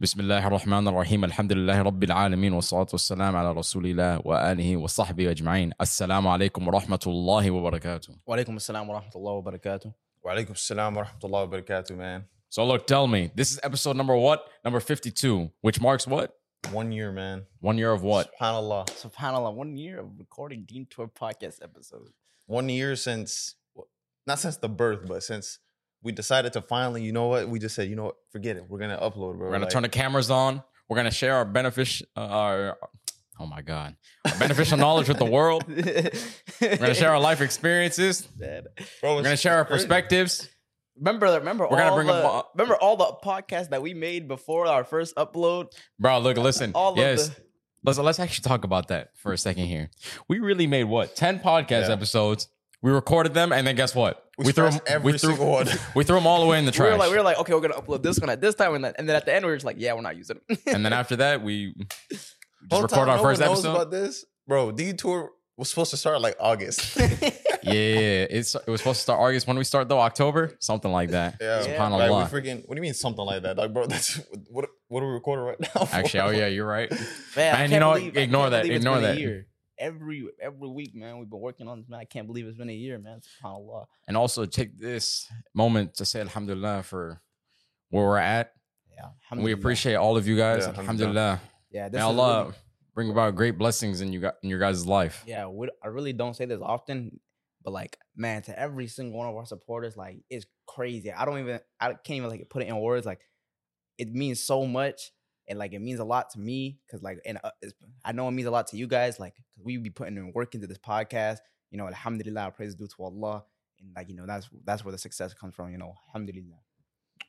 بسم الله الرحمن الرحيم الحمد لله رب العالمين والصلاة والسلام على رسول الله وآله وصحبه أجمعين السلام عليكم ورحمة الله وبركاته وعليكم السلام ورحمة الله وبركاته وعليكم السلام ورحمة الله وبركاته man So look tell me this is episode number what number 52 which marks what One year, man. One year of what? SubhanAllah. SubhanAllah. One year of recording Deentour podcast episode. One year since, not since the birth, but since we decided to finally, you know what? We just said, you know what? Forget it. We're going to upload, bro. We're gonna turn the cameras on. We're gonna share our beneficial, uh, our, oh my God, our beneficial knowledge with the world. We're We're gonna share our life experiences. Bro, We're gonna share our perspectives. Remember, remember We're gonna all bring the, up- remember all the podcasts that we made before our first upload. Bro, look, listen. All of yes. the- Let's let's actually talk about that for a second here. We really made what ten podcast Yeah. episodes. We recorded them, and then guess what? We threw them. every we threw, single one. We threw them all away in the We trash. were like, we were like, okay, we're gonna upload this one at this time, and then, and then at the end we were just like, yeah, we're not using it. and then after that, we just Whole record our no first one knows episode. about this. Bro, D Tour was supposed to start like August. yeah, it's it was supposed to start August. When we start though, October, something like that. Yeah, Yeah. Subhanallah. Like, we freaking, what do you mean something like that? Like, bro, that's what, what are we recording right now? for? Actually, oh yeah, you're right. man, I Man, you can't know what? believe- I Ignore can't that, believe it's ignore been a that. Year. Every every week, man, we've been working on this. Man, I can't believe it's been a year, man. SubhanAllah. And also take this moment to say Alhamdulillah for where we're at. Yeah, we appreciate all of you guys. Yeah, alhamdulillah. Alhamdulillah. Yeah, May is Allah really- bring about great blessings in you gu- in your guys' life. yeah, we, I really don't say this often, but like, man, to every single one of our supporters, like, it's crazy. I don't even, I can't even like put it in words. Like, it means so much, and like, it means a lot to me because, like, and uh, it's, I know it means a lot to you guys. like we be putting in work into this podcast. You know, Alhamdulillah, praise is due to Allah, and like, you know, that's that's where the success comes from. You know, Alhamdulillah.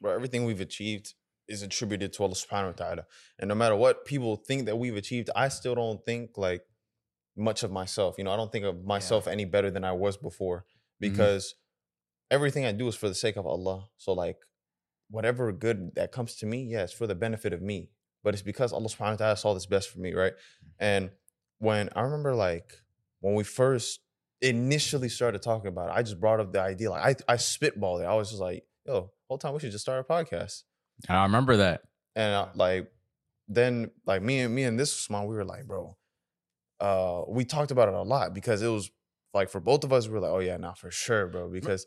bro, everything we've achieved is attributed to Allah subhanahu wa ta'ala. And no matter what people think that we've achieved, I still don't think like much of myself. You know, I don't think of myself any better than I was before because everything I do is for the sake of Allah. So like whatever good that comes to me, yeah, for the benefit of me. But it's because Allah subhanahu wa ta'ala saw this best for me, right? And when I remember like when we first initially started talking about it, I just brought up the idea. Like I I spitballed it. I was just like, yo, whole time we should just start a podcast. And I remember that. And uh, like then like me and me and this small, we were like, bro, uh, we talked about it a lot because it was like for both of us, we were like, oh yeah, not for sure, bro. Because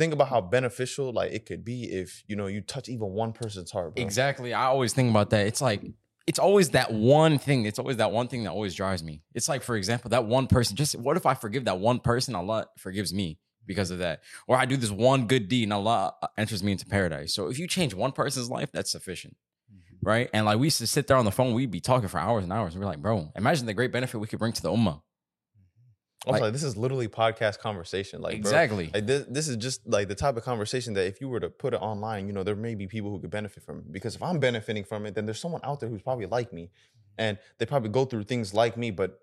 think about how beneficial like it could be if you know you touch even one person's heart, bro. Exactly. I always think about that. It's like it's always that one thing. It's always that one thing that always drives me. It's like, for example, that one person. Just what if I forgive that one person? Allah forgives me because of that, or I do this one good deed and Allah uh, enters me into paradise. So if you change one person's life, that's sufficient, right? And like we used to sit there on the phone, we'd be talking for hours and hours. And we're like, bro, imagine the great benefit we could bring to the ummah. Also, like- like, this is literally podcast conversation. Like bro, exactly. Like this, this is just like the type of conversation that if you were to put it online, you know, there may be people who could benefit from it. Because if I'm benefiting from it, then there's someone out there who's probably like me, and they probably go through things like me, but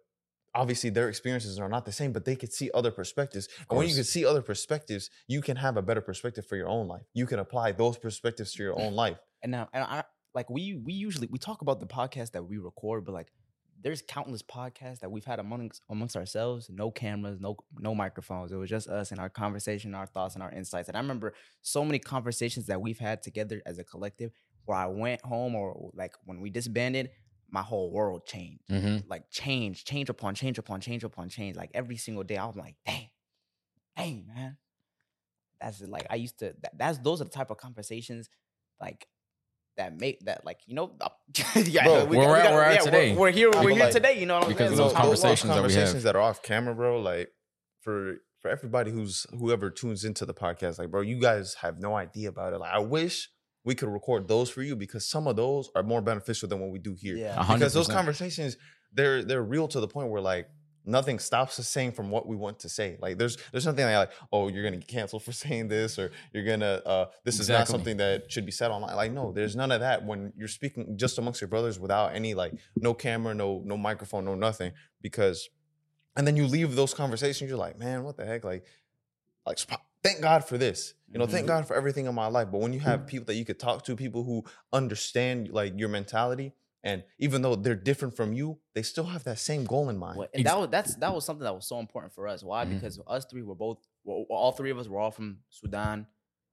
obviously their experiences are not the same. But they could see other perspectives, and when you can see other perspectives, you can have a better perspective for your own life. You can apply those perspectives to your own life. And now, and I like we we usually we talk about the podcast that we record, but like there's countless podcasts that we've had amongst amongst ourselves, no cameras, no no microphones. It was just us and our conversation, our thoughts, and our insights. And I remember so many conversations that we've had together as a collective, where I went home or like when we disbanded, my whole world changed. hmm Like change, change upon change upon change upon change. Like every single day, I was like, dang, dang, man. That's like I used to. That, that's those are the type of conversations, like that make that like you know. yeah, Bro, we where got- we we're at- got- we're at yeah, today. We're, here. We're but, here like, today. You know what I'm because saying? of those So- conversations that we have. conversations that are off camera, bro. Like for for everybody who's whoever tunes into the podcast, like bro, you guys have no idea about it. Like I wish we could record those for you because some of those are more beneficial than what we do here. Yeah. A hundred Because those conversations, they're they're real to the point where like nothing stops us saying from what we want to say. Like there's there's nothing like, oh, you're gonna get canceled for saying this, or you're gonna uh this is not something that should be said online. Like, no, there's none of that when you're speaking just amongst your brothers without any like no camera, no no microphone, no nothing. Because and then you leave those conversations, you're like, man, what the heck? Like, like thank God for this. You know, thank Mhm. God for everything in my life. But when you have people that you could talk to, people who understand like your mentality, and even though they're different from you, they still have that same goal in mind. Well, and that was that's that was something that was so important for us. Why? Mhm. Because us three were both, well, all three of us were all from Sudan.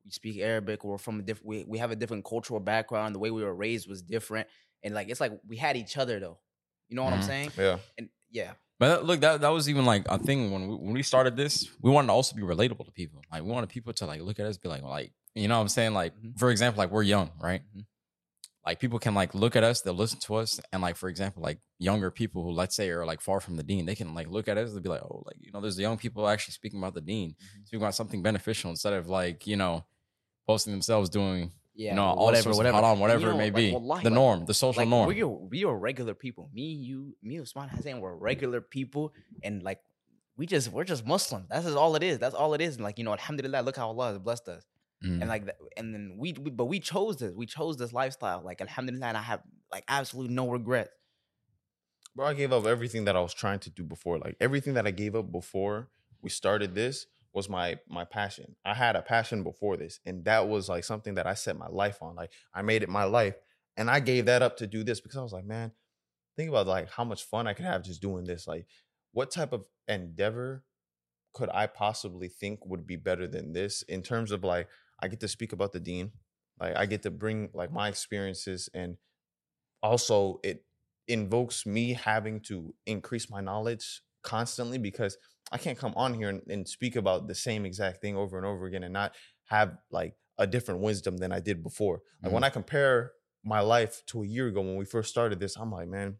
we speak Arabic, we're from a different, we, we have a different cultural background. The way we were raised was different, and like it's like we had each other though. You know what I'm Mhm. saying? Yeah. And yeah, But that, look, that that was even like a thing when we, when we started this. We wanted to also be relatable to people. Like we wanted people to like look at us, be like, like you know, what I'm saying, like Mhm. for example, like we're young, right? Like people can like look at us, they'll listen to us, and like for example, like younger people who let's say are like far from the deen, they can like look at us, they'll be like, oh, like you know, there's the young people actually speaking about the deen, Mhm. speaking about something beneficial instead of like you know, posting themselves doing yeah, you know all whatever, whatever, on, whatever you know, it may like, be, wallahi, the like- norm, the social like norm. we're we are regular people. Me, you, me, Usman Hassan, we're regular people, and like we just we're just Muslims. That's just all it is. That's all it is. And like you know, Alhamdulillah, look how Allah has blessed us. Mm. And like, that, and then we, we, but we chose this. We chose this lifestyle. Like Alhamdulillah, and I have like absolutely no regrets. Bro, I gave up everything that I was trying to do before. Like everything that I gave up before we started this was my my passion. I had a passion before this, and that was like something that I set my life on. Like I made it my life, and I gave that up to do this because I was like, man, think about like how much fun I could have just doing this. Like, what type of endeavor could I possibly think would be better than this in terms of like I get to speak about the deen, like I get to bring like my experiences and also it invokes me having to increase my knowledge constantly because I can't come on here and, and speak about the same exact thing over and over again and not have like a different wisdom than I did before. Like when mm-hmm. I compare my life to a year ago when we first started this, I'm like, man,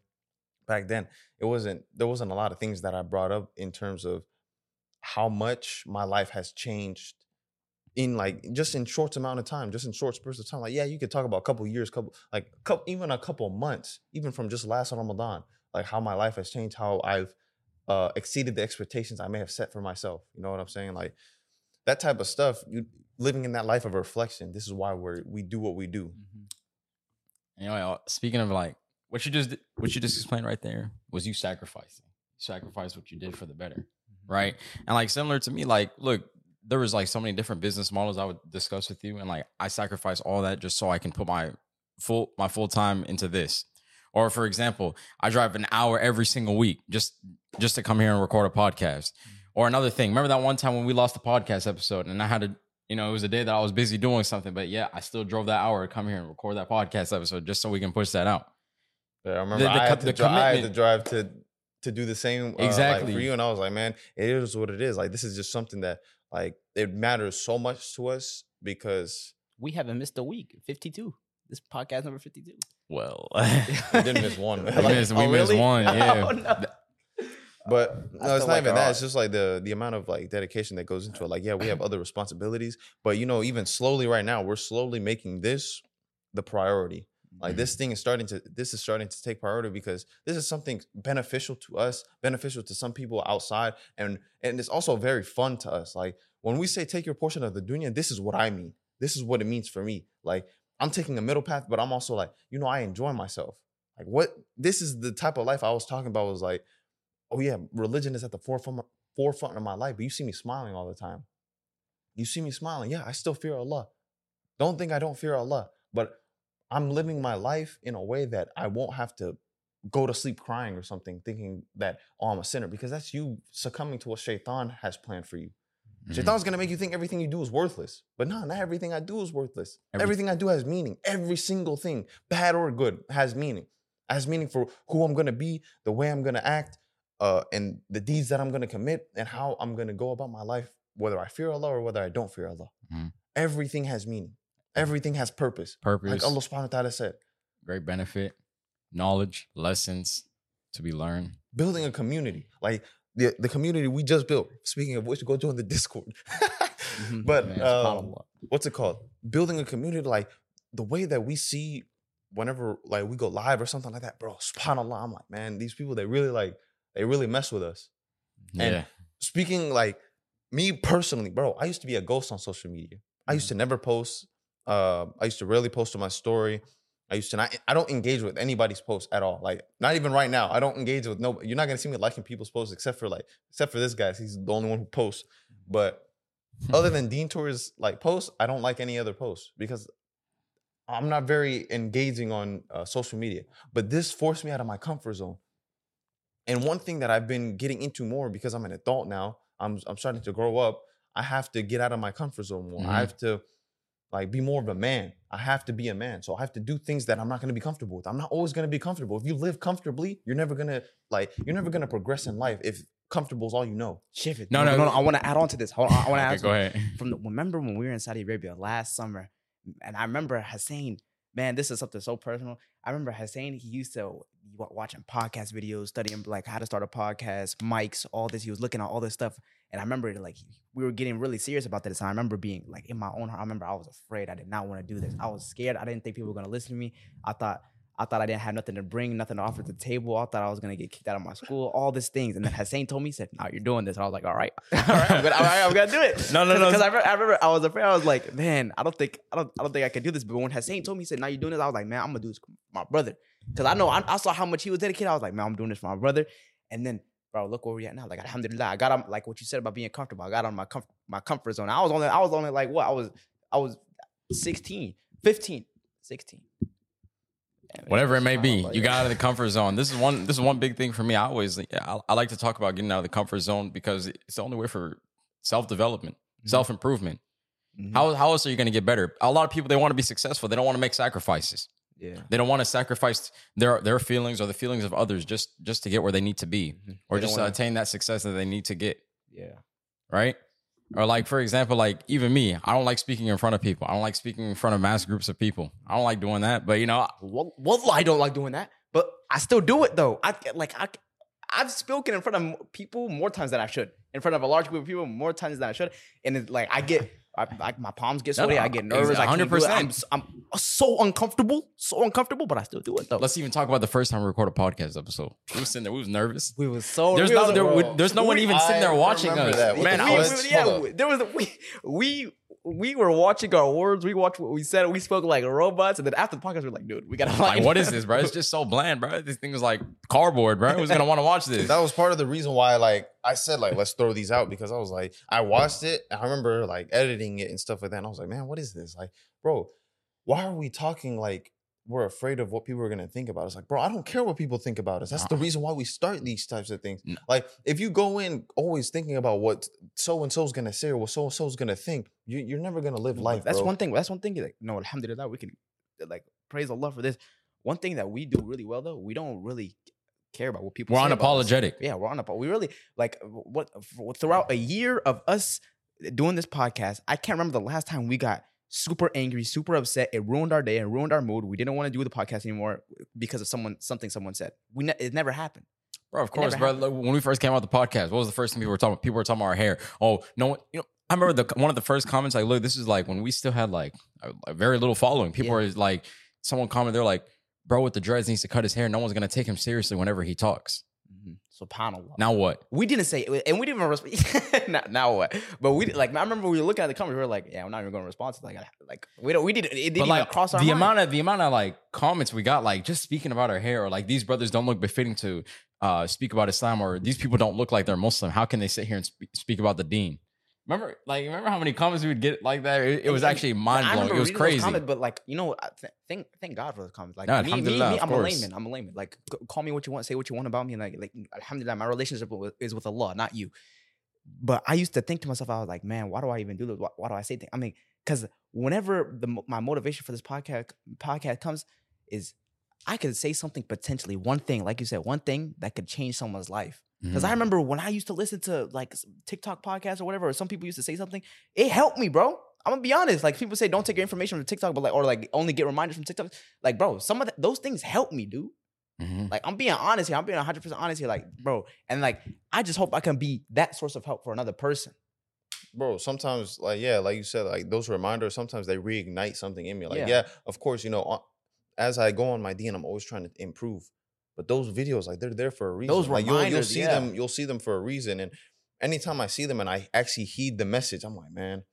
back then it wasn't there wasn't a lot of things that I brought up in terms of how much my life has changed in like just in short amount of time, just in short spurts of time. Like, yeah, you could talk about a couple years, couple like couple, even a couple months, even from just last Ramadan, like how my life has changed, how I've uh, exceeded the expectations I may have set for myself. You know what I'm saying? Like that type of stuff. You living in that life of reflection. This is why we're we do what we do. You know, speaking of like what you just what you just explained right there was you sacrificing. You sacrifice what you did for the better, right? And like similar to me, like look, there was like so many different business models I would discuss with you, and like I sacrifice all that just so I can put my full my full time into this. Or for example, I drive an hour every single week just just to come here and record a podcast. Or another thing, remember that one time when we lost the podcast episode and I had to, you know, it was a day that I was busy doing something, but yeah, I still drove that hour to come here and record that podcast episode just so we can push that out. Yeah, I remember the I, had to the dri- I had to drive to to do the same uh, like, Exactly. for you, and I was like, man, it is what it is. Like this is just something that like it matters so much to us because We haven't missed a week. 52. This podcast number 52. Well, we didn't miss one. We Like, missed, we oh, missed really? one. Oh, yeah. Oh, no. But no, it's not like even that. It's just like the the amount of like dedication that goes into it. Like, yeah, we have other responsibilities, but you know, even slowly right now, we're slowly making this the priority. Like mm-hmm. this thing is starting to this is starting to take priority because this is something beneficial to us, beneficial to some people outside, and and it's also very fun to us. Like when we say take your portion of the dunya, this is what I mean. This is what it means for me. Like I'm taking a middle path, but I'm also like, you know, I enjoy myself. Like what this is the type of life I was talking about was like, oh yeah, religion is at the forefront forefront of my life, but you see me smiling all the time. You see me smiling. Yeah, I still fear Allah. Don't think I don't fear Allah, but I'm living my life in a way that I won't have to go to sleep crying or something, thinking that oh I'm a sinner, because that's you succumbing to what Shaitan has planned for you. Mhm. Shaitan's gonna make you think everything you do is worthless. But no, not everything I do is worthless. Every- everything I do has meaning. Every single thing, bad or good, has meaning. Has meaning for who I'm gonna be, the way I'm gonna act, uh, and the deeds that I'm gonna commit, and how I'm gonna go about my life, whether I fear Allah or whether I don't fear Allah. Mhm. Everything has meaning. Everything has purpose. Purpose, Like Allah subhanahu wa ta'ala said, great benefit, knowledge, lessons to be learned. building a community. Like the, the community we just built. Speaking of which, go join the Discord. Mhm. but Man, um, what's it called? Building a community, like the way that we see whenever like we go live or something like that, bro. Subhanallah, I'm like, man, these people they really like they really mess with us. And- Yeah. Speaking like me personally, bro, I used to be a ghost on social media. I used to never post. Uh, I used to rarely post on my story. I used to not. I don't engage with anybody's posts at all. Like not even right now. I don't engage with no. You're not gonna see me liking people's posts except for like except for this guy. He's the only one who posts. But other than Deentour's like posts, I don't like any other posts because I'm not very engaging on uh, social media. But this forced me out of my comfort zone. And one thing that I've been getting into more because I'm an adult now, I'm I'm starting to grow up. I have to get out of my comfort zone more. Mhm. I have to like be more of a man. I have to be a man. So I have to do things that I'm not going to be comfortable with. I'm not always going to be comfortable. If you live comfortably, you're never going to like you're never going to progress in life if comfortable is all you know. Shift it. No, No, no, no, no. I want to add on to this. Hold on. I want to Okay, add go ahead. from the remember when we were in Saudi Arabia last summer, and I remember Hussein. Man, this is something so personal. I remember Hussein. He used to watching podcast videos, studying like how to start a podcast, mics, all this. He was looking at all this stuff, and I remember like we were getting really serious about this. And I remember being like in my own heart. I remember I was afraid. I did not want to do this. I was scared. I didn't think people were gonna listen to me. I thought. I thought I didn't have nothing to bring, nothing to offer to the table. I thought I was gonna get kicked out of my school, all these things. And then Hussein told me, he said, "No, you're doing this." And I was like, "All right, all right, I'm gonna, all right, I'm gonna do it." No, no, no. Because I, remember- I remember I was afraid. I was like, man, I don't think I don't I don't think I can do this. But when Hussein told me, he said, "Now you're doing this," I was like, man, I'm gonna do this for my brother. Because I know I, I saw how much he was dedicated. I was like, man, I'm doing this for my brother. And then, bro, look where we at now. Like, alhamdulillah, I got on like what you said about being comfortable. I got on my comf- my comfort zone. I was only I was only like what I was I was 16, 15, 16. Whatever it may be you got out of the comfort zone this is one this is one big thing for me i always I, I like to talk about getting out of the comfort zone because it's the only way for self-development Mhm. self-improvement Mhm. how, how else are you going to get better a lot of people they want to be successful they don't want to make sacrifices yeah. they don't want to sacrifice their their feelings or the feelings of others just just to get where they need to be Mhm. or They just wanna- attain that success that they need to get yeah. right? Or like for example, like even me, I don't like speaking in front of people. I don't like speaking in front of mass groups of people. I don't like doing that. But you know, Well, well, I don't like doing that, but I still do it though. I like I, I've spoken in front of people more times than I should. In front of a large group of people more times than I should, and it's like I get. I, like my palms get sweaty. no, I get nervous. I can't do it. 100%. I'm, s- I'm so uncomfortable, so uncomfortable, but I still do it though. let's even talk about the first time we recorded a podcast episode. We was sitting there, we was nervous. we was so. There's no, there, bro. there's no one We- even sitting there watching remember us. that. What Man, the I was. we- yeah, we- there was a, we we we were watching our words. We watched what we said. We spoke like robots, and then after the podcast, we are like, dude, we gotta Like, what is this, bro? It's just so bland, bro. This thing is like cardboard, bro. Who's gonna want to watch this? That was part of the reason why, like, I said, like, let's throw these out because I was like, I watched it. And I remember like editing it and stuff like that. And I was like, man, what is this? Like, bro, why are we talking like we're afraid of what people are gonna think about us? Like, bro, I don't care what people think about us. That's the reason why we start these types of things. Like, if you go in always thinking about what so and so's gonna say or what so and so's gonna think, you, you're never gonna live life. That's bro. one thing. That's one thing. Like, no, alhamdulillah, we can like praise Allah for this. One thing that we do really well though, we don't really care about what people. We're say about us. unapologetic. Yeah, we're unapologetic. We really like what throughout a year of us eh, doing this podcast. I can't remember the last time we got super angry, super upset. It ruined our day. It ruined our mood. We didn't want to do the podcast anymore because of someone something someone said. We ne- it never happened. Bro, of course, bro. happened. When we first came out the podcast, what was the first thing people were talking about? People were talking about our hair. Oh, no one, you know, I remember the one of the first comments, like, look, this is like when we still had like a, a very little following. People Yeah. were like, someone commented, they're like, bro, with the dreads needs to cut his hair. No one's gonna take him seriously whenever he talks. Mm-hmm. Subhanallah. Now what? we didn't say, and we didn't even respond. now, now what? But we like. I remember we were looking at the comments. We were like, "Yeah, we're not even going to respond to like, like we don't. We didn't. It didn't But like cross our the mind. amount of the amount of like comments we got, like just speaking about our hair, or like these brothers don't look befitting to uh speak about Islam, or these people don't look like they're Muslim. How can they sit here and spe- speak about the Deen? Remember, like, remember how many comments we would get like that? It, it was actually mind blowing. It was crazy. comments, but like you know, I th- thank thank God for those comments. Like Yeah, me, me, me, I'm a layman. I'm a layman. Like c- call me what you want, say what you want about me, and like like alhamdulillah, my relationship with, is with Allah, not you. But I used to think to myself, I was like, man, why do I even do this? Why, why do I say things? I mean, because whenever the my motivation for this podcast podcast comes is I could say something potentially one thing, like you said, one thing that could change someone's life. Because Mhm. I remember when I used to listen to like TikTok podcasts or whatever, or some people used to say something, it helped me, bro. I'm gonna be honest. Like people say, don't take your information from TikTok, but like, or like only get reminders from TikTok. Like, bro, some of the, those things help me, dude. Mhm. Like, I'm being honest here. I'm being 100 percent honest here. Like, bro, and like, I just hope I can be that source of help for another person. bro sometimes like yeah like you said like those reminders sometimes they reignite something in me like Yeah. yeah, of course you know as i go on my d and i'm always trying to improve but those videos like they're there for a reason Those like you'll, you'll see yeah. them you'll see them for a reason and anytime i see them and i actually heed the message i'm like man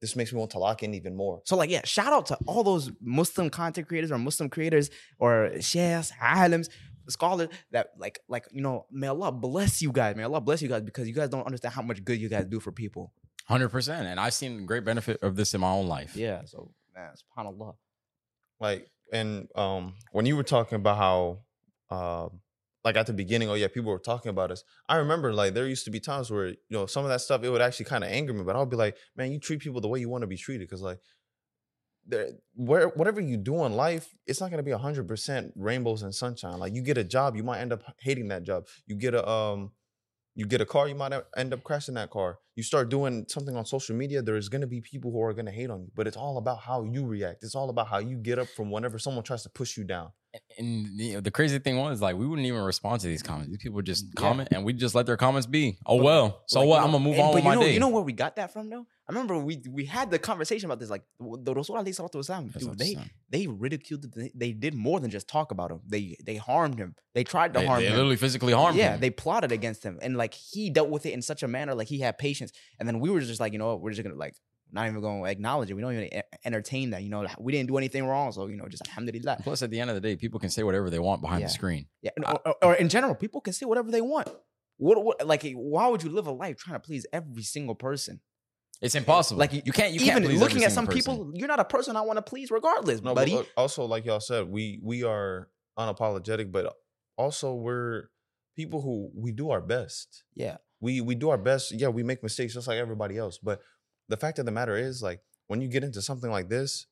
this makes me want to lock in even more So like, yeah, shout out to all those Muslim content creators or Muslim creators or sheikhs, alims, scholars that like, like you know, may Allah bless you guys. May Allah bless you guys because you guys don't understand how much good you guys do for people. Hundred percent, and I've seen great benefit of this in my own life. Yeah. So man, subhanallah. like and um when you were talking about how um like at the beginning oh yeah people were talking about us i remember like there used to be times where you know some of that stuff it would actually kind of anger me but i'll be like man you treat people the way you want to be treated because like there where whatever you do in life, it's not gonna be hundred percent rainbows and sunshine. Like you get a job, you might end up hating that job. You get a um you get a car, you might end up crashing that car. You start doing something on social media, there's gonna be people who are gonna hate on you. But it's all about how you react. It's all about how you get up from whenever someone tries to push you down. And you know, the crazy thing was like we wouldn't even respond to these comments. These people would just Yeah. comment and we just let their comments be. Oh well. So Like, what? you know- I'm gonna move and- on but with you my know, day. You know where we got that from though? I remember we we had the conversation about this. Like the Rasul alayhi salatu wasalam, That's dude, what they they ridiculed. They, they did more than just talk about him. They they harmed him. They tried to They, harm they him. literally physically harmed yeah, him. Yeah, they plotted against him, and like he dealt with it in such a manner, like he had patience. And then we were just like, you know what, we're just gonna like not even going to acknowledge it. We don't even entertain that. You know, we didn't do anything wrong, so you know, just alhamdulillah. Plus, at the end of the day, people can say whatever they want behind Yeah. the screen. Yeah, and- or, or- or in general, people can say whatever they want. What, what like why would you live a life trying to please every single person? It's impossible. Like, Like you can't. You can't Even please looking at some person. people, you're not a person I want to please, regardless, No, but buddy. look, also like y'all said, we we are unapologetic, but also we're people who we do our best. yeah, We we do our best. Yeah, we make mistakes just like everybody else. But the fact of the matter is, like when you get into something like this,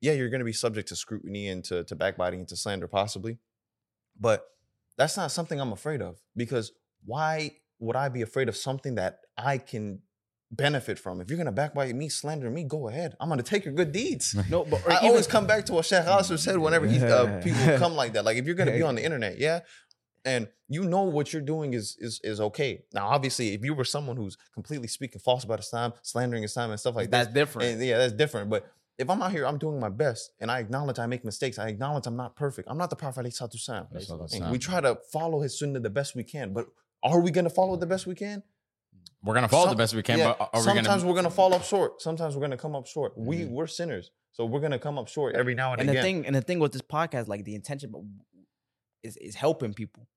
yeah, you're gonna be subject to scrutiny and to, to backbiting and to slander possibly. But that's not something I'm afraid of because why would I be afraid of something that I can benefit from? If you're gonna backbite me, slander me, go ahead. I'm gonna take your good deeds. no, but I even- always come back to what Sheikh Asr said whenever he, uh, people come like that. Like if you're gonna be on the internet, yeah, and you know what you're doing is is is okay. Now, obviously, if you were someone who's completely speaking false about Islam, slandering Islam and stuff like that, that's different. and yeah, that's different. But if I'm out here, I'm doing my best, and I acknowledge I make mistakes. I acknowledge I'm not perfect. I'm not the Prophet alayhi salatu wasalam. Alayhi salatu And wasalam. We try to follow his sunnah the best we can, but are we gonna follow it the best we can? We're gonna follow Some- the best we can, yeah, but are we sometimes gonna? we're gonna fall up short. Sometimes we're gonna come up short. We Mhm. we're sinners, so we're gonna come up short every now and, and again. the thing, and the thing with this podcast, like the intention is is helping people.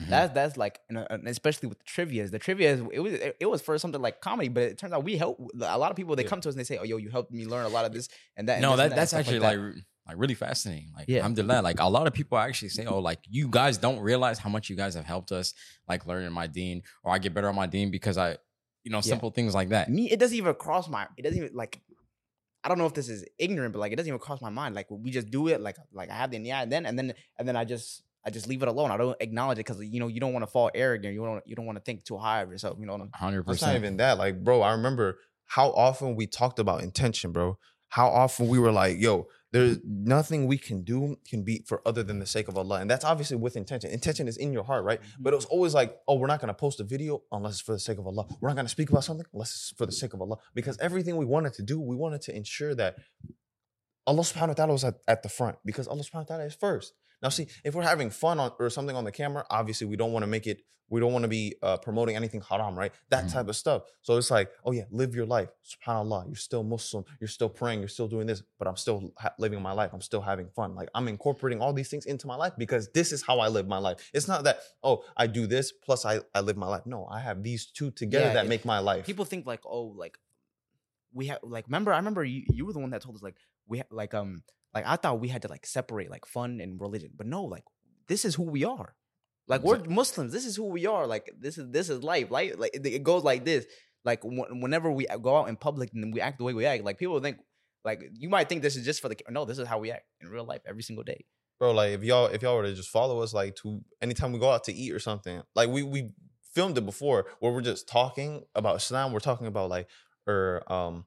Mhm. That's that's like, and uh, especially with the trivia. The trivia is it was it was for something like comedy, but it turns out we help a lot of people. They Yeah. come to us and they say, "Oh, yo, you helped me learn a lot of this and that." and no, this that and and that's stuff actually that." like like really fascinating. Like, Yeah. alhamdulillah, like a lot of people actually say, "Oh, like you guys don't realize how much you guys have helped us, like learning my deen, or I get better on my deen because I, you know, Yeah. simple things like that." me. It doesn't even cross my. It doesn't even like. I don't know if this is ignorant, but like it doesn't even cross my mind. Like we just do it. Like like I have the yeah, and then and then and then I just I just leave it alone. I don't acknowledge it because you know you don't want to fall arrogant. You don't you don't want to think too high of yourself. You know I'm Hundred It's not percent. even that. Like, bro, I remember how often we talked about intention, bro. How often we were like, yo, there's nothing we can do can be for other than the sake of Allah. And that's obviously with intention. Intention is in your heart, right? Mm-hmm. But it was always like, oh, we're not gonna post a video unless it's for the sake of Allah. We're not gonna speak about something unless it's for the sake of Allah. Because everything we wanted to do, we wanted to ensure that Allah subhanahu wa ta'ala was at, at the front because Allah subhanahu wa ta'ala is first. Now, see, if we're having fun on or something on the camera, obviously we don't want to make it, we don't want to be uh, promoting anything haram, right? That Mhm. type of stuff. So it's like, oh yeah, live your life. SubhanAllah, you're still Muslim, you're still praying, you're still doing this, but I'm still ha- living my life. I'm still having fun. Like I'm incorporating all these things into my life because this is how I live my life. It's not that, oh, I do this plus I, I live my life. No, I have these two together Yeah, that make my life. people think like oh like we have like remember i remember you, you were the one that told us like we ha- like um like i thought we had to like separate like fun and religion but no like this is who we are. Like we're muslims this is who we are like this is this is life like like it, goes like this. Like wh- whenever we go out in public and we act the way we act like people think like you might think this is just for the no this is how we act in real life every single day. Bro like if y'all if y'all were to just follow us like to anytime we go out to eat or something like we we filmed it before where we're just talking about islam we're talking about like or um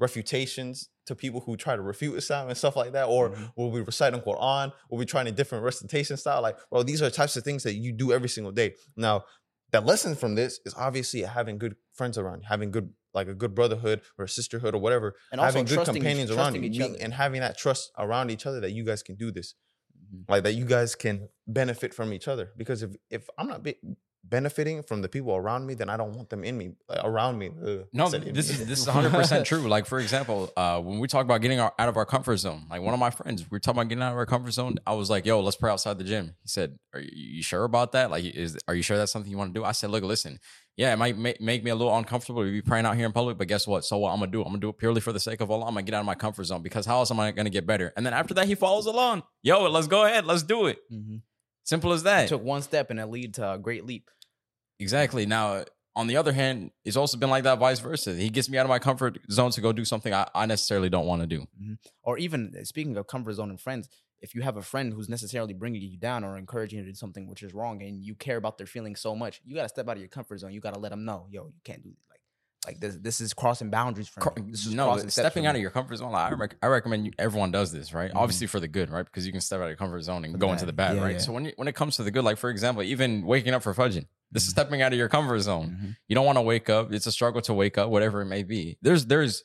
refutations to people who try to refute islam and stuff like that or Mhm. will we reciting quran? Will we trying a different recitation style? Like bro these are types of things that you do every single day. Now the lesson from this is obviously having good friends around having good like a good brotherhood or a sisterhood or whatever and having good trusting each- companions around you and having that trust around each other that you guys can do this Mhm. like that you guys can benefit from each other. Because if if i'm not be- benefiting from the people around me then i don't want them in me like, around me Ugh, No, this me. is this is 100 percent true. Like for example, uh, when we talk about getting our, out of our comfort zone, like one of my friends, we are talking about getting out of our comfort zone. I was like, "Yo, let's pray outside the gym." He said, "Are you, you sure about that? Like, is are you sure that's something you want to do?" I said, "Look, listen, yeah, it might make, make me a little uncomfortable to be praying out here in public, but guess what? So what I'm gonna do? I'm gonna do it purely for the sake of Allah. I'm gonna get out of my comfort zone because how else am I gonna get better? And then after that, he follows along. Yo, let's go ahead, let's do it. Mhm. Simple as It that. took one step and it lead to a great leap Exactly. Now, on the other hand, it's also been like that vice versa. He gets me out of my comfort zone to go do something I, I necessarily don't want to do. or even uh, speaking of comfort zone and friends, if you have a friend who's necessarily bringing you down or encouraging you to do something which is wrong, and you care about their feelings so much, you got to step out of your comfort zone. You got to let them know, yo, you can't do like like this. This is crossing boundaries for me. This is no, crossing stepping out of your comfort zone. Like, I, rec- I recommend you, everyone does this, right? Mhm. Obviously for the good, right? Because you can step out of your comfort zone and For the go into the bad. bad, Yeah, right? yeah. So when you, when it comes to the good, like for example, even waking up for fajr, this is Mhm. stepping out of your comfort zone. Mhm. You don't want to wake up. It's a struggle to wake up, whatever it may be. There's there's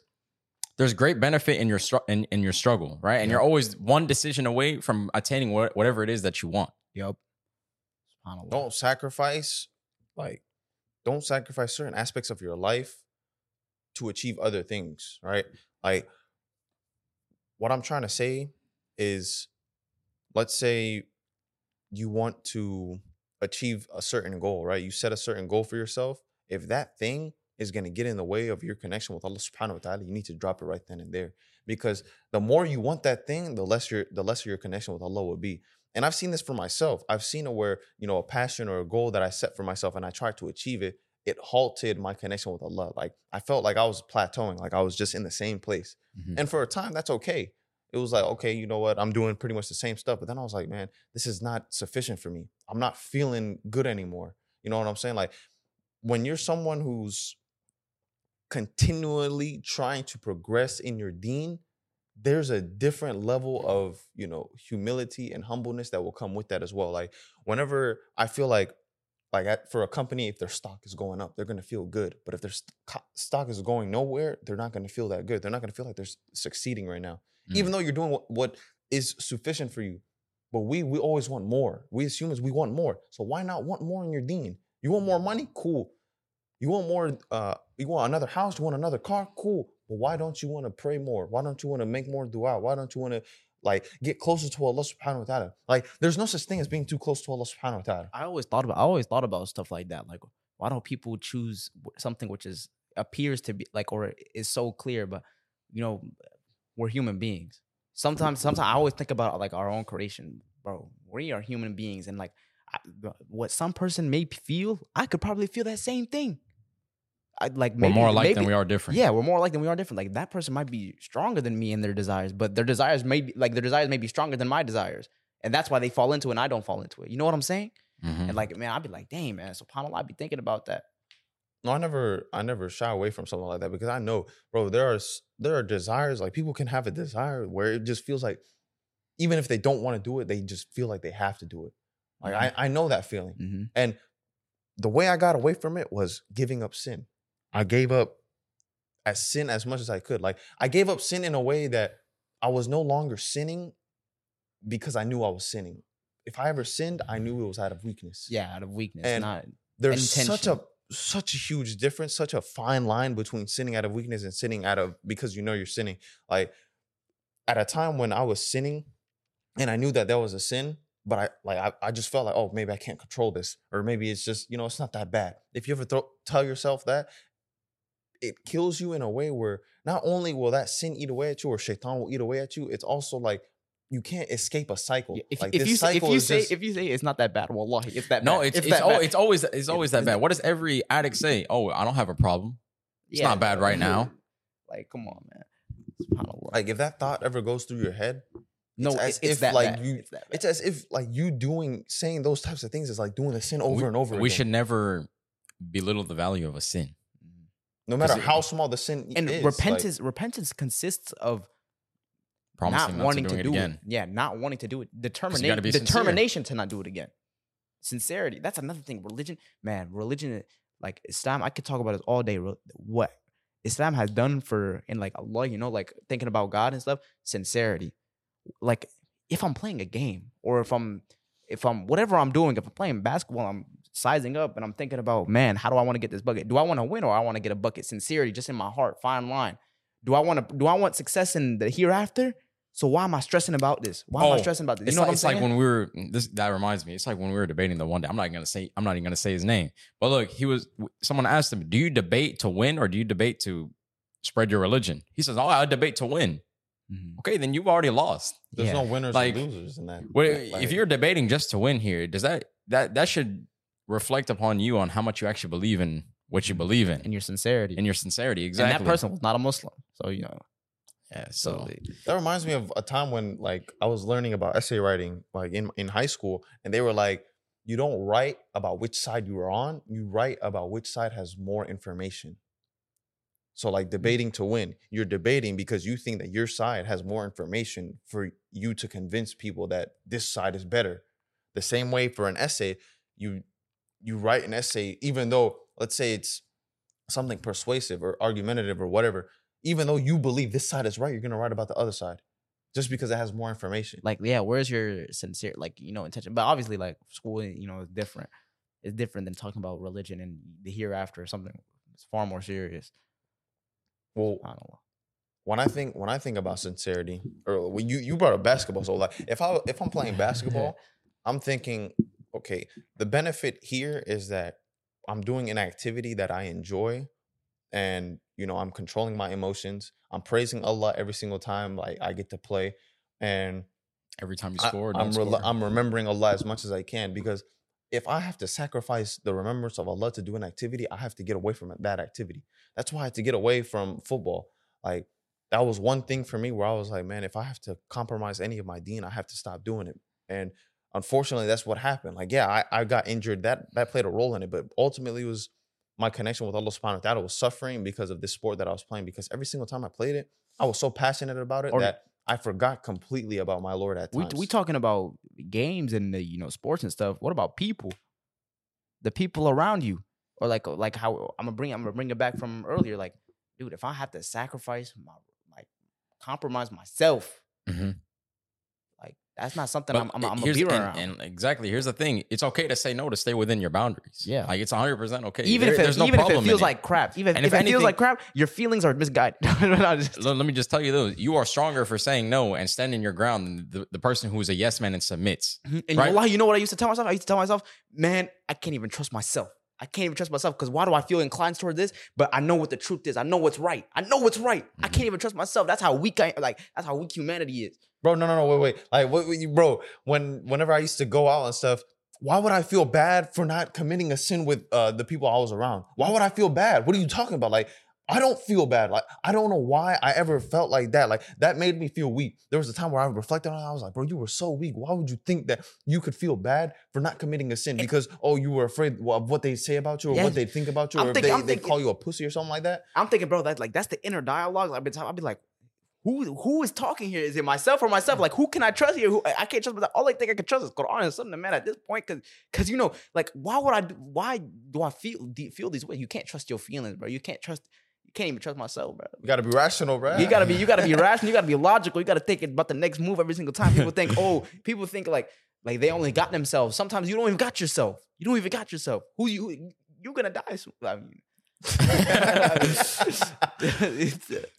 there's great benefit in your str- in, in your struggle, right? And Yeah. you're always one decision away from attaining what, whatever it is that you want. Yup. SubhanAllah. don't sacrifice like don't sacrifice certain aspects of your life to achieve other things right? Like what i'm trying to say is let's say you want to achieve a certain goal right? You set a certain goal for yourself. If that thing is going to get in the way of your connection with allah subhanahu wa ta'ala you need to drop it right then and there. Because the more you want that thing the less your the lesser your connection with allah will be. And I've seen this for myself. I've seen it where, you know, a passion or a goal that I set for myself and I tried to achieve it, it halted my connection with Allah. Like I felt like I was plateauing, like I was just in the same place. Mhm. And for a time, that's okay. It was like, okay, you know what? I'm doing pretty much the same stuff. But then I was like, man, this is not sufficient for me. I'm not feeling good anymore. You know what I'm saying? Like when you're someone who's continually trying to progress in your deen, there's a different level of you know humility and humbleness that will come with that as well like whenever i feel like like at, for a company if their stock is going up they're going to feel good. But if their st- stock is going nowhere they're not going to feel that good. They're not going to feel like they're succeeding right now. Mm. even though you're doing what, what is sufficient for you but we we always want more. We as humans we want more. So why not want more in your deen you want more money? Cool. You want more uh you want another house? You want another car? Cool. But why don't you want to pray more? Why don't you want to make more dua? Why don't you want to like get closer to allah subhanahu wa ta'ala like there's no such thing as being too close to allah subhanahu wa ta'ala I always thought about I always thought about stuff like that. Like, why don't people choose something which is appears to be like or is so clear, but you know, we're human beings. Sometimes, sometimes I always think about like our own creation, bro. We are human beings, and like I, what some person may feel, I could probably feel that same thing. I like We're maybe more alike than we are different. Yeah, we're more alike than we are different. Like that person might be stronger than me in their desires, but their desires may be like their desires may be stronger than my desires. And that's why they fall into it and I don't fall into it. You know what I'm saying? Mhm. And like, man, I'd be like, damn, man, subhanAllah, I'd be thinking about that. no i never i never shy away from something like that because i know bro there are there are desires like people can have a desire where it just feels like even if they don't want to do it they just feel like they have to do it like Mhm. I, I know that feeling Mm-hmm. And the way I got away from it was giving up sin. I gave up as sin as much as I could. Like I gave up sin in a way that I was no longer sinning because I knew I was sinning. If I ever sinned, I knew it was out of weakness. Yeah, out of weakness, And not There's such a such a huge difference, such a fine line between sinning out of weakness and sinning out of because you know you're sinning. Like at a time when I was sinning and I knew that there was a sin, but I like I, I just felt like, oh, maybe I can't control this, or maybe it's just you know it's not that bad. If you ever throw, tell yourself that, it kills you in a way where not only will that sin eat away at you, or shaitan will eat away at you, it's also like you can't escape a cycle. Yeah, If, like if this you say, if cycle you say just- if you say it's not that bad, wallahi, it's that No, bad. it's it's, that al- bad. it's always it's always that bad. What does every addict say? Oh, I don't have a problem. It's Yeah, not bad right now. Like, come on, man. Like if that thought ever goes through your head, no, it's as it's if, that like, bad. you- it's it's as if like you doing saying those types of things is like doing the sin over we, and over. We again. should never belittle the value of a sin. No matter how small the sin and is. like- repentance repentance consists of Promising not wanting to, to, do it again. it. Yeah, not wanting to do it. Determination. Determination to not do it again. Sincerity. That's another thing. Religion, man. Religion, like Islam. I could talk about it all day. What Islam has done for in like Allah, you know, like thinking about God and stuff. Sincerity. Like if I'm playing a game or if I'm if I'm whatever I'm doing, if I'm playing basketball, I'm sizing up and I'm thinking about, man, how do I want to get this bucket? Do I want to win or I want to get a bucket? Sincerity, just in my heart, fine line. Do I want to? Do I want success in the hereafter? So why am I stressing about this? Why am I Oh, stressing about this? You It's, know like, what I'm it's saying? like when we were this that reminds me. It's like when we were debating the one day. I'm not gonna say I'm not even gonna say his name. But look, he was someone asked him, Do you debate to win or do you debate to spread your religion? He says, Oh, I debate to win. Mhm. Okay, then you've already lost. there's Yeah. no winners Like, and losers in that. Well, Like, if you're debating just to win here, does that that that should reflect upon you on how much you actually believe in what you mm-hmm. believe in and your sincerity. and your sincerity. Exactly. And that person was not a Muslim, so you know. Yeah. So, So That reminds me of a time when like I was learning about essay writing like in in high school and they were like you don't write about which side you are on, you write about which side has more information. So like mm-hmm. debating to win, you're debating because you think that your side has more information for you to convince people that this side is better. The same way for an essay, you you write an essay even though let's say it's something persuasive or argumentative or whatever, even though you believe this side is right, you're gonna write about the other side just because it has more information. like, yeah, where's your sincere, like, you know, intention? But obviously, like, school, you know, is different. It's different than talking about religion and the hereafter or something. It's far more serious. well, I don't know. when I think when I think about sincerity, or when you you brought up basketball, so like if I if I'm playing basketball, I'm thinking, okay, the benefit here is that I'm doing an activity that I enjoy, and you know I'm controlling my emotions. I'm praising Allah every single time like I get to play, and every time you I- score, rel- score. I'm remembering Allah as much as I can because if I have to sacrifice the remembrance of Allah to do an activity, I have to get away from that activity. That's why I had to get away from football. Like that was one thing for me where I was like, man, if I have to compromise any of my deen, I have to stop doing it. And unfortunately, that's what happened. Like, yeah, I, I got injured. That that played a role in it, but ultimately it was my connection with Allah subhanahu wa ta'ala was suffering because of this sport that I was playing. Because every single time I played it, I was so passionate about it Or- that I forgot completely about my Lord at We times. we talking about games and the you know sports and stuff. What about people? The people around you, or like like how I'm gonna bring I'm gonna bring it back from earlier. Like, dude, if I have to sacrifice my like compromise myself, Mhm. That's not something But I'm I'm, I'm gonna be and- around. And, exactly, here's the thing: it's okay to say no to stay within your boundaries. Yeah. like it's 100 percent okay. even There- if it, there's no even if it feels like crap, even And if, if it feels like crap, your feelings are misguided. Let, let me just tell you though, you are stronger for saying no and standing your ground than the, the person who is a yes man and submits. Mm-hmm. And you Right. know? You know what I used to tell myself? I used to tell myself, man, I can't even trust myself. I can't even trust myself because why do I feel inclined toward this? But I know what the truth is. I know what's right. I know what's right. I Mhm. can't even trust myself. That's how weak I like. That's how weak humanity is. bro. No, no, no. Wait, wait. Like, what, what bro? When whenever I used to go out and stuff, why would I feel bad for not committing a sin with uh, the people I was around? Why would I feel bad? What are you talking about? Like, I don't feel bad. Like, I don't know why I ever felt like that. Like, that made me feel weak. There was a time where I reflected on it. I was like, bro, you were so weak. Why would you think that you could feel bad for not committing a sin because oh, you were afraid of what they say about you or Yes. what they think about you, I'm or thinking- if they, they thinking- call you a pussy or something like that? I'm thinking, bro, that like that's the inner dialogue. I've been talking. I'll be like, who who is talking here? Is it myself or myself? Like, who can I trust here? Who I can't trust myself. All I think I can trust is Quran and something, man. At this point, because because you know, like, why would I? do- Why do I feel feel these ways? You can't trust your feelings, bro. You can't trust. Can't even trust myself, bro. You got to be rational, bro. You gotta be, you gotta be rational. You gotta be logical. You gotta think about the next move every single time. People think, oh, people think like, like they only got themselves. Sometimes you don't even got yourself. You don't even got yourself. Who you? Who, you're gonna die soon. I mean,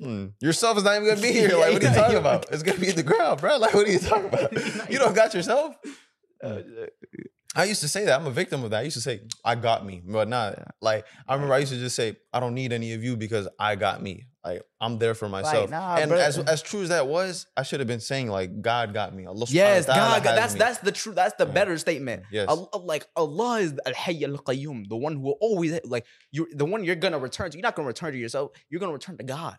Hmm. Yourself is not even gonna be here. Like, what are you talking about? It's gonna be in the ground, bro. Like, what are you talking about? You don't got yourself. uh, I used to say that. I'm a victim of that. I used to say, I got me, but not like I remember I used to just say, I don't need any of you because I got me. Like I'm there for myself. nah, and bro. as as true as that was, I should have been saying like God got me. Allah yes, God, God, that's me. that's the true. That's the Yeah. better statement. Yes. Allah, uh, like Allah is Al Hayy Al Qayyum, the one who will always like you. The one you're gonna return to. You're not gonna return to yourself. You're gonna return to God.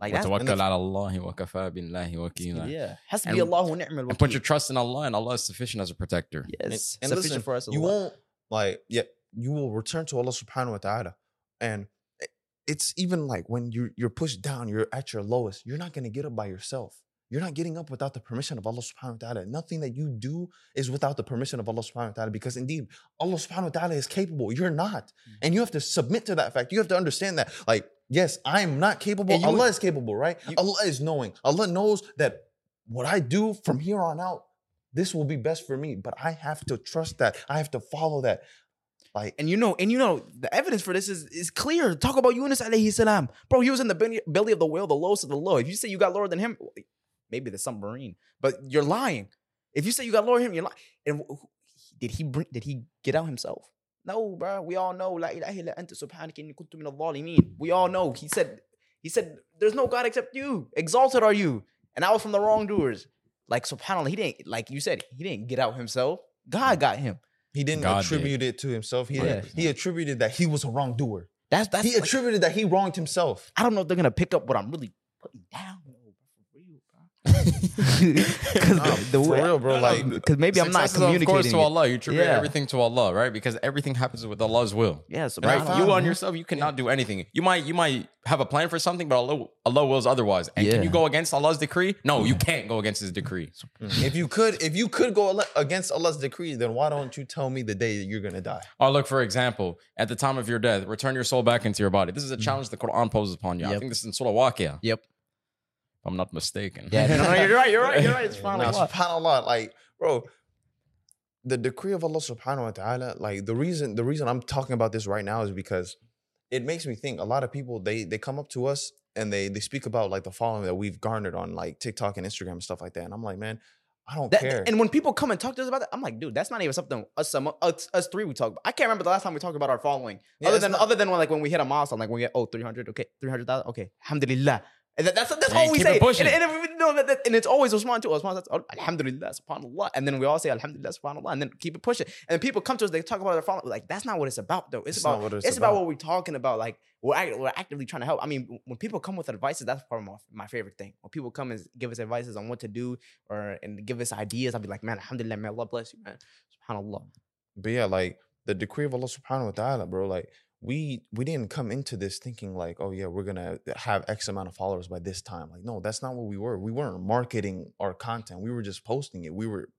Like that's وتوكل على الله وكفى بالله وكيلا. yeah. Has to And- be Allah wa ni'mal And put wakeel. your trust in Allah, and Allah is sufficient as a protector. yes, and sufficient listen, for us. you Allah. won't like yeah you will return to allah subhanahu wa ta'ala and i- it's even like when you're you're pushed down you're at your lowest you're not going to get up by yourself you're not getting up without the permission of allah subhanahu wa ta'ala nothing that you do is without the permission of allah subhanahu wa ta'ala because indeed allah subhanahu wa ta'ala is capable you're not Mm. and you have to submit to that fact you have to understand that like yes i am not capable you- allah is capable right you- allah is knowing allah knows that what i do from here on out this will be best for me but i have to trust that i have to follow that like And you know, and you know, the evidence for this is is clear. Talk about Yunus alayhi salam. Bro, he was in the belly belly of the whale, the lowest of the low. If you say you got lower than him, maybe the submarine, but you're lying. If you say you got lower than him, you're lying. And did he bring did he get out himself? No, bro. We all know. La ilaha illa anta subhanaka inni kuntu min al-zalimin. We all know. He said, he said, there's no God except you. Exalted are you. And I was from the wrongdoers. Like subhanAllah, he didn't, like you said, he didn't get out himself. God got him. he didn't God did. attribute it to himself he Yeah. he attributed that he was a wrongdoer That's that's. he like- attributed that he wronged himself. I don't know if they're gonna pick up what I'm really putting down. though, for real, bro. Because Nah, the for way, real, bro. Like, because maybe I'm not is, Of course, communicating. to. Allah. You attribute Yeah. everything to Allah, right? Because everything happens with Allah's will. Yeah, so Right? You on yourself, you cannot do anything. You might you might have a plan for something, but Allah, Allah wills otherwise. And can you go against Allah's decree? No, you can't go against His decree. if you could, if you could go against Allah's decree, then why don't you tell me the day that you're gonna die? Or look, for example, at the time of your death, return your soul back into your body. This is a mm. challenge the Quran poses upon you. I think this is in Surah Waqia, Yep. I'm not mistaken. Yeah, no, no, you're right. You're right. You're right. It's fine. Now, subhanAllah, like, bro, the decree of Allah subhanahu wa ta'ala, like the reason the reason I'm talking about this right now is because it makes me think a lot of people they they come up to us and they they speak about like the following that we've garnered on like TikTok and Instagram and stuff like that. And I'm like, man, I don't That- care. and when people come and talk to us about that, I'm like, dude, that's not even something us some us, us three we talk about. I can't remember the last time we talked about our following. Yeah, other than not- other than when, like when we hit a milestone, like when we get oh 300, okay, 300,000, okay, alhamdulillah. That, that's that's all we say. it. And, and, we know that, that- and it's always respond to us. That's oh, alhamdulillah, subhanallah. And then we all say alhamdulillah, subhanallah, and then keep it pushing. And then people come to us, they talk about their following. Like that's not what it's about, though. It's, It's about what it's, it's about. about. what we're talking about. Like we're act, we're actively trying to help. I mean, when people come with advices, that's part of my, my favorite thing. When people come and give us advices on what to do or and give us ideas, I'll be like, man, alhamdulillah, may Allah bless you, man. Subhanallah. But yeah, like the decree of Allah subhanahu wa ta'ala, bro, like we we didn't come into this thinking like, oh yeah, we're gonna have X amount of followers by this time. Like, no, that's not what we were. We weren't marketing our content. We were just posting it. We were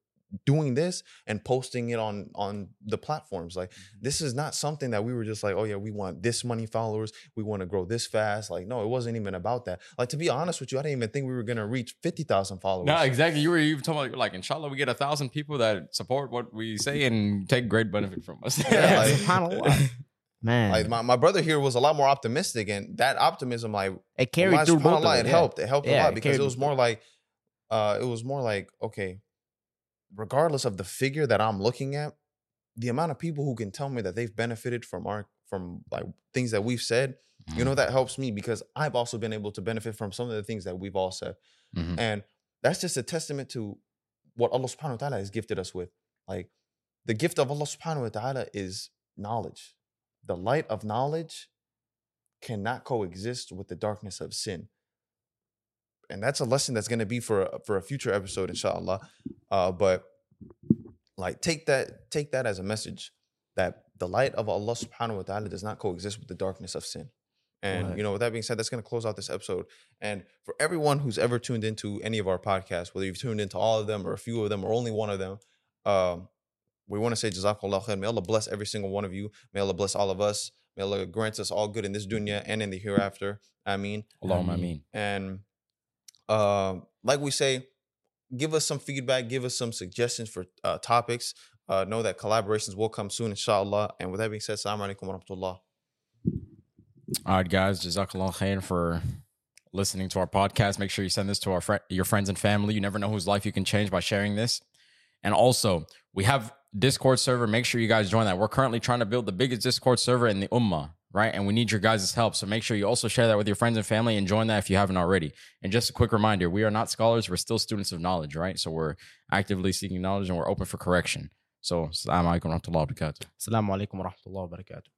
doing this and posting it on on the platforms. Like mm-hmm. this is not something that we were just like, oh yeah, we want this many followers, we want to grow this fast. Like, no, it wasn't even about that. Like to be honest with you, I didn't even think we were gonna reach 50,000 followers. No, exactly. You were even talking about like, inshallah, we get a thousand people that support what we say and take great benefit from us. Yeah, like- subhanallah. Man, Like my, my brother here was a lot more optimistic, and that optimism, like it carried through both of us, it yeah. helped. It helped a lot it because it was more like, uh, it was more like, okay, regardless of the figure that I'm looking at, the amount of people who can tell me that they've benefited from our from like things that we've said, you know, that helps me because I've also been able to benefit from some of the things that we've all said, Mhm. and that's just a testament to what Allah Subhanahu wa Taala has gifted us with. Like the gift of Allah Subhanahu wa Taala is knowledge. The light of knowledge cannot coexist with the darkness of sin. And that's a lesson that's going to be for a, for a future episode, inshallah. Uh, but like take that take that as a message that the light of Allah Subhanahu wa Taala does not coexist with the darkness of sin. And Right. you know, with that being said, that's going to close out this episode. And for everyone who's ever tuned into any of our podcasts, whether you've tuned into all of them or a few of them or only one of them, um, we want to say Jazakallah khair. May Allah bless every single one of you. May Allah bless all of us. May Allah grant us all good in this dunya and in the hereafter. I mean, Allahumma ameen. and um, like we say, give us some feedback, give us some suggestions for uh, topics. Uh, know that collaborations will come soon, inshallah. And with that being said, assalamu alaikum wa rahmatullah. All right, guys. Jazakallah khair for listening to our podcast. Make sure you send this to our fri your friends and family. You never know whose life you can change by sharing this. And also, we have Discord server. Make sure you guys join that. We're currently trying to build the biggest Discord server in the Ummah, right? And we need your guys' help. So make sure you also share that with your friends and family and join that if you haven't already. And just a quick reminder, we are not scholars. We're still students of knowledge, right? So we're actively seeking knowledge and we're open for correction. So, assalamu alaikum wa rahmatullahi wa barakatuh. Assalamu alaikum wa rahmatullahi wa barakatuh.